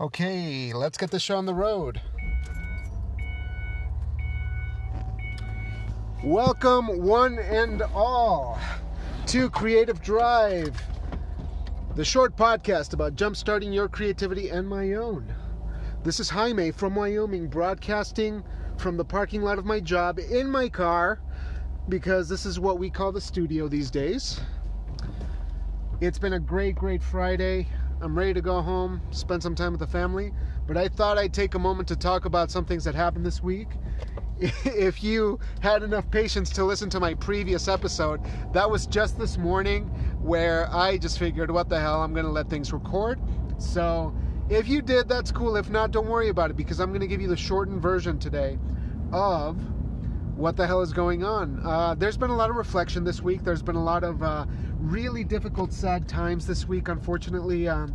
Okay, let's get this show on the road. Welcome, one and all, to Creative Drive, the short podcast about jumpstarting your creativity and my own. This is Jaime from Wyoming, broadcasting from the parking lot of my job in my car because this is what we call the studio these days. It's been a great, great Friday. I'm ready to go home, spend some time with the family, but I thought I'd take a moment to talk about some things that happened this week. If you had enough patience to listen to my previous episode, that was just this morning where I just figured, what the hell, I'm going to let things record. So if you did, that's cool. If not, don't worry about it because I'm going to give you the shortened version today of what the hell is going on. Uh, there's been a lot of reflection this week. There's been a lot of uh, really difficult, sad times this week. Unfortunately, um,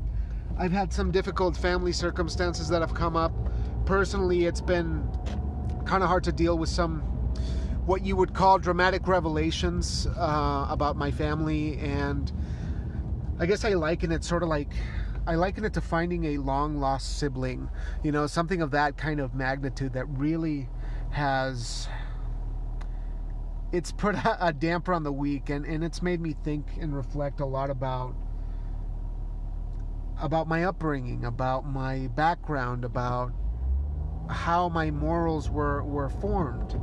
I've had some difficult family circumstances that have come up. Personally, it's been kind of hard to deal with some what you would call dramatic revelations uh, about my family, and I guess I liken it sort of like I liken it to finding a long lost sibling. You know, something of that kind of magnitude that really has it's put a damper on the week and, and it's made me think and reflect a lot about about my upbringing, about my background, about how my morals were were formed.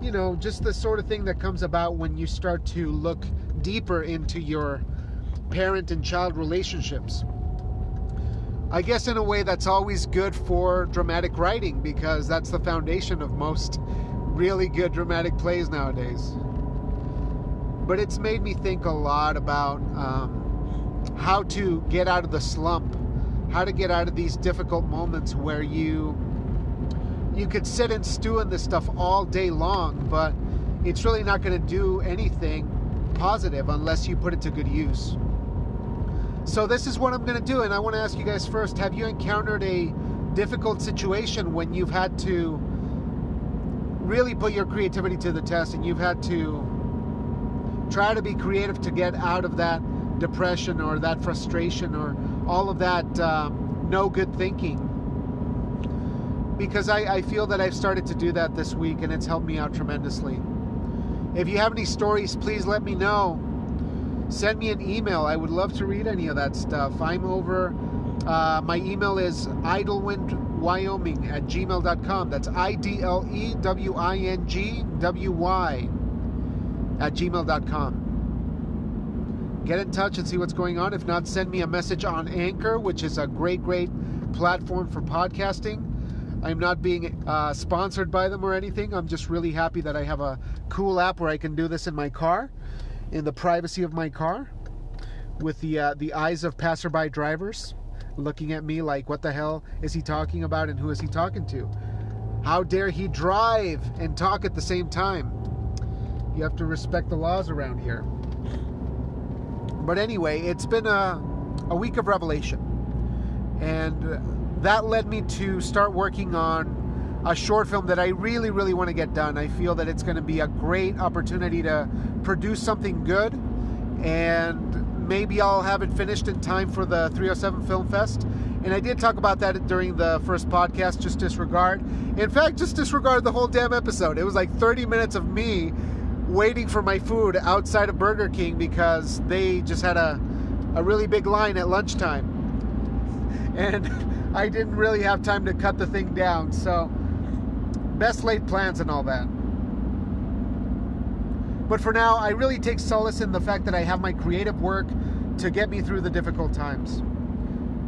You know, just the sort of thing that comes about when you start to look deeper into your parent and child relationships. I guess in a way that's always good for dramatic writing because that's the foundation of most really good dramatic plays nowadays. But it's made me think a lot about um, how to get out of the slump, how to get out of these difficult moments where you you could sit and stew in this stuff all day long, but it's really not going to do anything positive unless you put it to good use. So this is what I'm going to do, and I want to ask you guys first: Have you encountered a difficult situation when you've had to really put your creativity to the test and you've had to try to be creative to get out of that depression or that frustration or all of that um, no good thinking. Because I, I feel that I've started to do that this week and it's helped me out tremendously. If you have any stories, please let me know. Send me an email. I would love to read any of that stuff. I'm over. Uh, my email is idlewingwyoming at gmail.com. That's I D L E W I N G W Y at gmail.com. Get in touch and see what's going on. If not, send me a message on Anchor, which is a great, great platform for podcasting. I'm not being uh, sponsored by them or anything. I'm just really happy that I have a cool app where I can do this in my car, in the privacy of my car, with the uh, the eyes of passerby drivers looking at me like, what the hell is he talking about and who is he talking to? How dare he drive and talk at the same time? You have to respect the laws around here. But anyway, it's been a, a week of revelation. And that led me to start working on a short film that I really, really want to get done. I feel that it's going to be a great opportunity to produce something good. And maybe I'll have it finished in time for the 307 Film Fest. And I did talk about that during the first podcast, just disregard. In fact, just disregard the whole damn episode. It was like 30 minutes of me waiting for my food outside of Burger King because they just had a, a really big line at lunchtime. And I didn't really have time to cut the thing down. So, best laid plans and all that. But for now, I really take solace in the fact that I have my creative work to get me through the difficult times.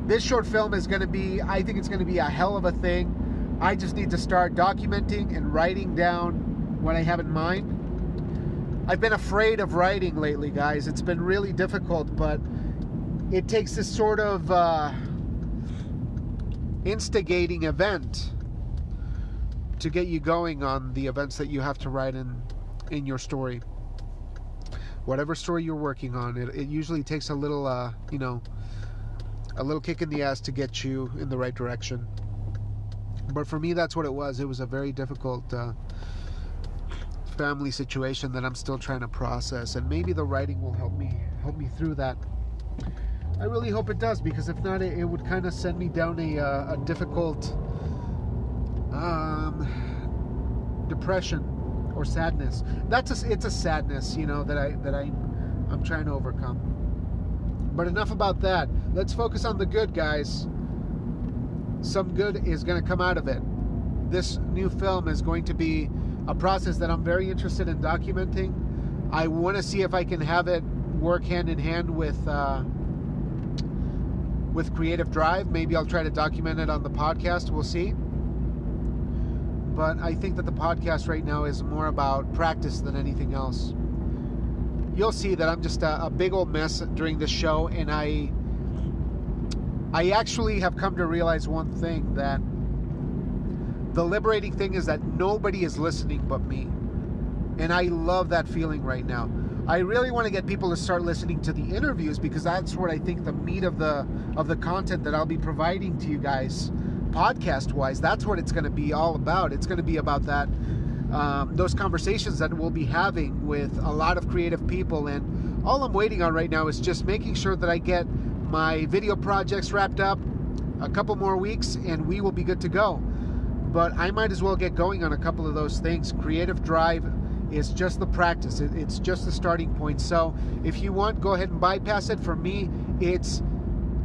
This short film is going to be, I think it's going to be a hell of a thing. I just need to start documenting and writing down what I have in mind. I've been afraid of writing lately, guys. It's been really difficult, but it takes this sort of uh, instigating event to get you going on the events that you have to write in in your story. Whatever story you're working on, it, it usually takes a little, uh, you know, a little kick in the ass to get you in the right direction. But for me, that's what it was. It was a very difficult uh, family situation that I'm still trying to process, and maybe the writing will help me help me through that. I really hope it does because if not, it, it would kind of send me down a, uh, a difficult um, depression or sadness. That's a, it's a sadness, you know, that I that I I'm trying to overcome. But enough about that. Let's focus on the good, guys. Some good is going to come out of it. This new film is going to be a process that I'm very interested in documenting. I want to see if I can have it work hand in hand with uh, with Creative Drive. Maybe I'll try to document it on the podcast. We'll see. But I think that the podcast right now is more about practice than anything else. You'll see that I'm just a, a big old mess during this show, and I I actually have come to realize one thing that the liberating thing is that nobody is listening but me. And I love that feeling right now. I really want to get people to start listening to the interviews because that's what I think the meat of the of the content that I'll be providing to you guys podcast wise that's what it's going to be all about. It's going to be about that um, those conversations that we'll be having with a lot of creative people. And all i'm waiting on right now is just making sure that i get my video projects wrapped up a couple more weeks and we will be good to go. But i might as well get going on a couple of those things. Creative drive is just the practice. It's just the starting point. So if you want go ahead and bypass it. For me it's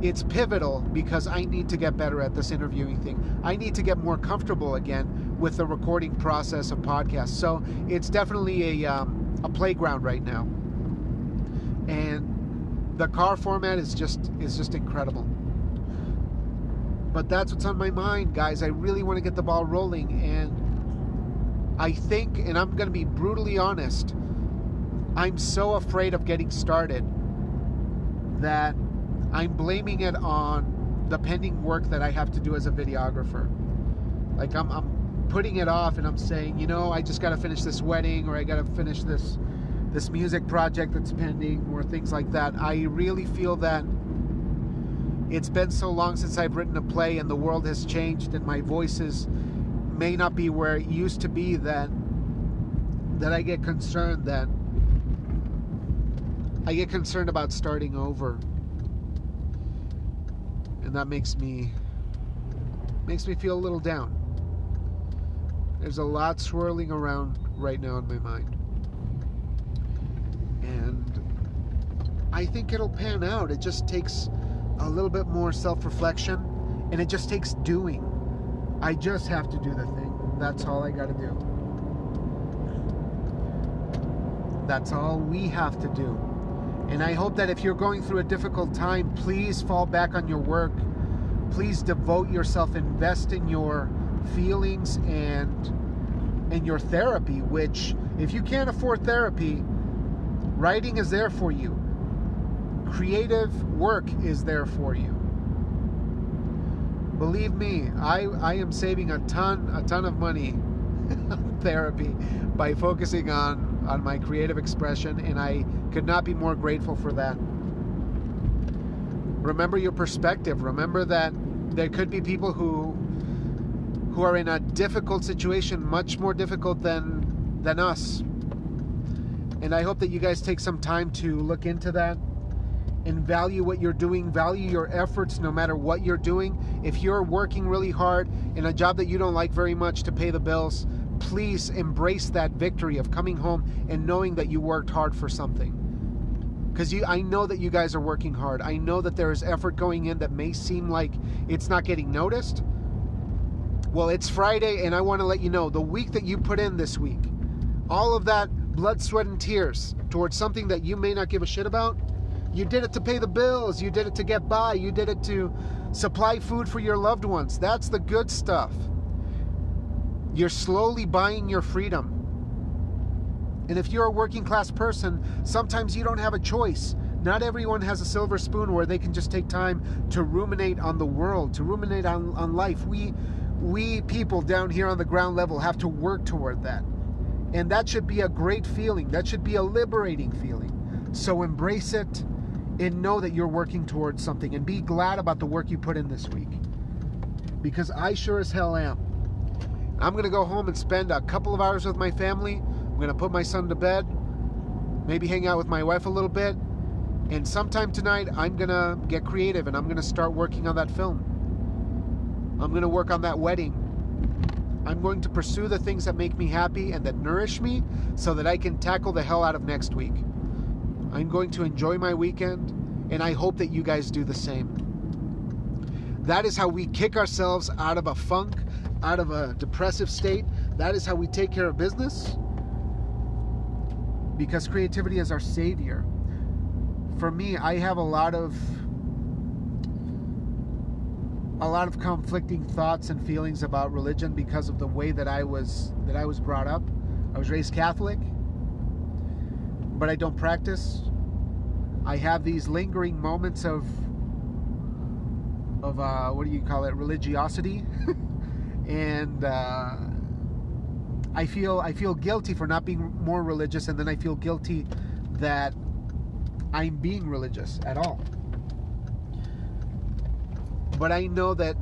it's pivotal because I need to get better at this interviewing thing. I need to get more comfortable again with the recording process of podcasts. So it's definitely a um, a playground right now, and the car format is just is just incredible. But that's what's on my mind, guys. I really want to get the ball rolling, and I think, and I'm going to be brutally honest, I'm so afraid of getting started that I'm blaming it on the pending work that I have to do as a videographer. Like I'm, I'm putting it off and I'm saying, you know, I just got to finish this wedding or I got to finish this this music project that's pending or things like that. I really feel that it's been so long since I've written a play and the world has changed and my voices may not be where it used to be that that I get concerned that I get concerned about starting over that makes me makes me feel a little down. There's a lot swirling around right now in my mind. And I think it'll pan out. It just takes a little bit more self-reflection and it just takes doing. I just have to do the thing. That's all I got to do. That's all we have to do. And I hope that if you're going through a difficult time, please fall back on your work. Please devote yourself, invest in your feelings and and your therapy, which if you can't afford therapy, writing is there for you. Creative work is there for you. Believe me, I, I am saving a ton a ton of money on therapy by focusing on on my creative expression, and I could not be more grateful for that. Remember your perspective. Remember that there could be people who who are in a difficult situation, much more difficult than than us. And I hope that you guys take some time to look into that and value what you're doing, value your efforts no matter what you're doing. If you're working really hard in a job that you don't like very much to pay the bills, please embrace that victory of coming home and knowing that you worked hard for something. Because I know that you guys are working hard. I know that there is effort going in that may seem like it's not getting noticed. Well, it's Friday, and I want to let you know the week that you put in this week, all of that blood, sweat, and tears towards something that you may not give a shit about, you did it to pay the bills. You did it to get by. You did it to supply food for your loved ones. That's the good stuff. You're slowly buying your freedom. And if you're a working class person, sometimes you don't have a choice. Not everyone has a silver spoon where they can just take time to ruminate on the world, to ruminate on, on life. We, we people down here on the ground level have to work toward that. And that should be a great feeling. That should be a liberating feeling. So embrace it and know that you're working towards something and be glad about the work you put in this week. Because I sure as hell am. I'm going to go home and spend a couple of hours with my family. I'm going to put my son to bed, maybe hang out with my wife a little bit, And sometime tonight, I'm going to get creative and I'm going to start working on that film. I'm going to work on that wedding. I'm going to pursue the things that make me happy and that nourish me so that I can tackle the hell out of next week. I'm going to enjoy my weekend, and I hope that you guys do the same. That is how we kick ourselves out of a funk, out of a depressive state. That is how we take care of business because creativity is our savior. For me, I have a lot of a lot of conflicting thoughts and feelings about religion because of the way that I was that I was brought up. I was raised Catholic, but I don't practice. I have these lingering moments of of uh, what do you call it religiosity, and uh, I feel I feel guilty for not being more religious, and then I feel guilty that I'm being religious at all. But I know that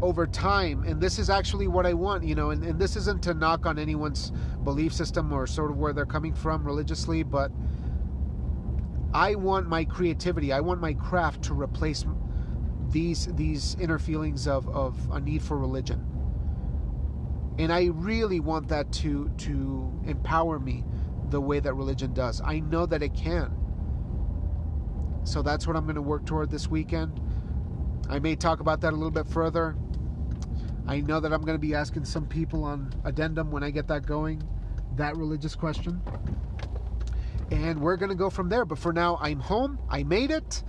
over time, and this is actually what I want, you know, and, and this isn't to knock on anyone's belief system or sort of where they're coming from religiously, but I want my creativity, I want my craft to replace these these inner feelings of, of a need for religion and I really want that to to empower me the way that religion does. I know that it can. So that's what I'm going to work toward this weekend. I may talk about that a little bit further. I know that I'm going to be asking some people on addendum when I get that going, that religious question. And we're going to go from there. But for now, I'm home. I made it.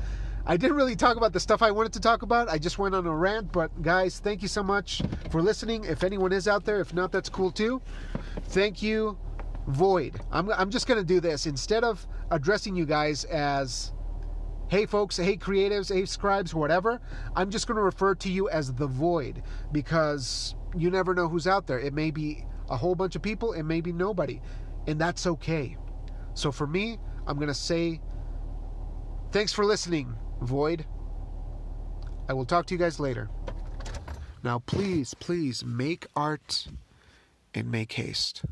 I didn't really talk about the stuff I wanted to talk about. I just went on a rant. But guys, thank you so much for listening. If anyone is out there, if not, that's cool too. Thank you, Void. I'm, I'm just going to do this. Instead of addressing you guys as, hey folks, hey creatives, hey scribes, whatever, I'm just going to refer to you as the Void because you never know who's out there. It may be a whole bunch of people, it may be nobody. And that's okay. So for me, I'm going to say, thanks for listening. Void. I will talk to you guys later. Now, please, please make art and make haste.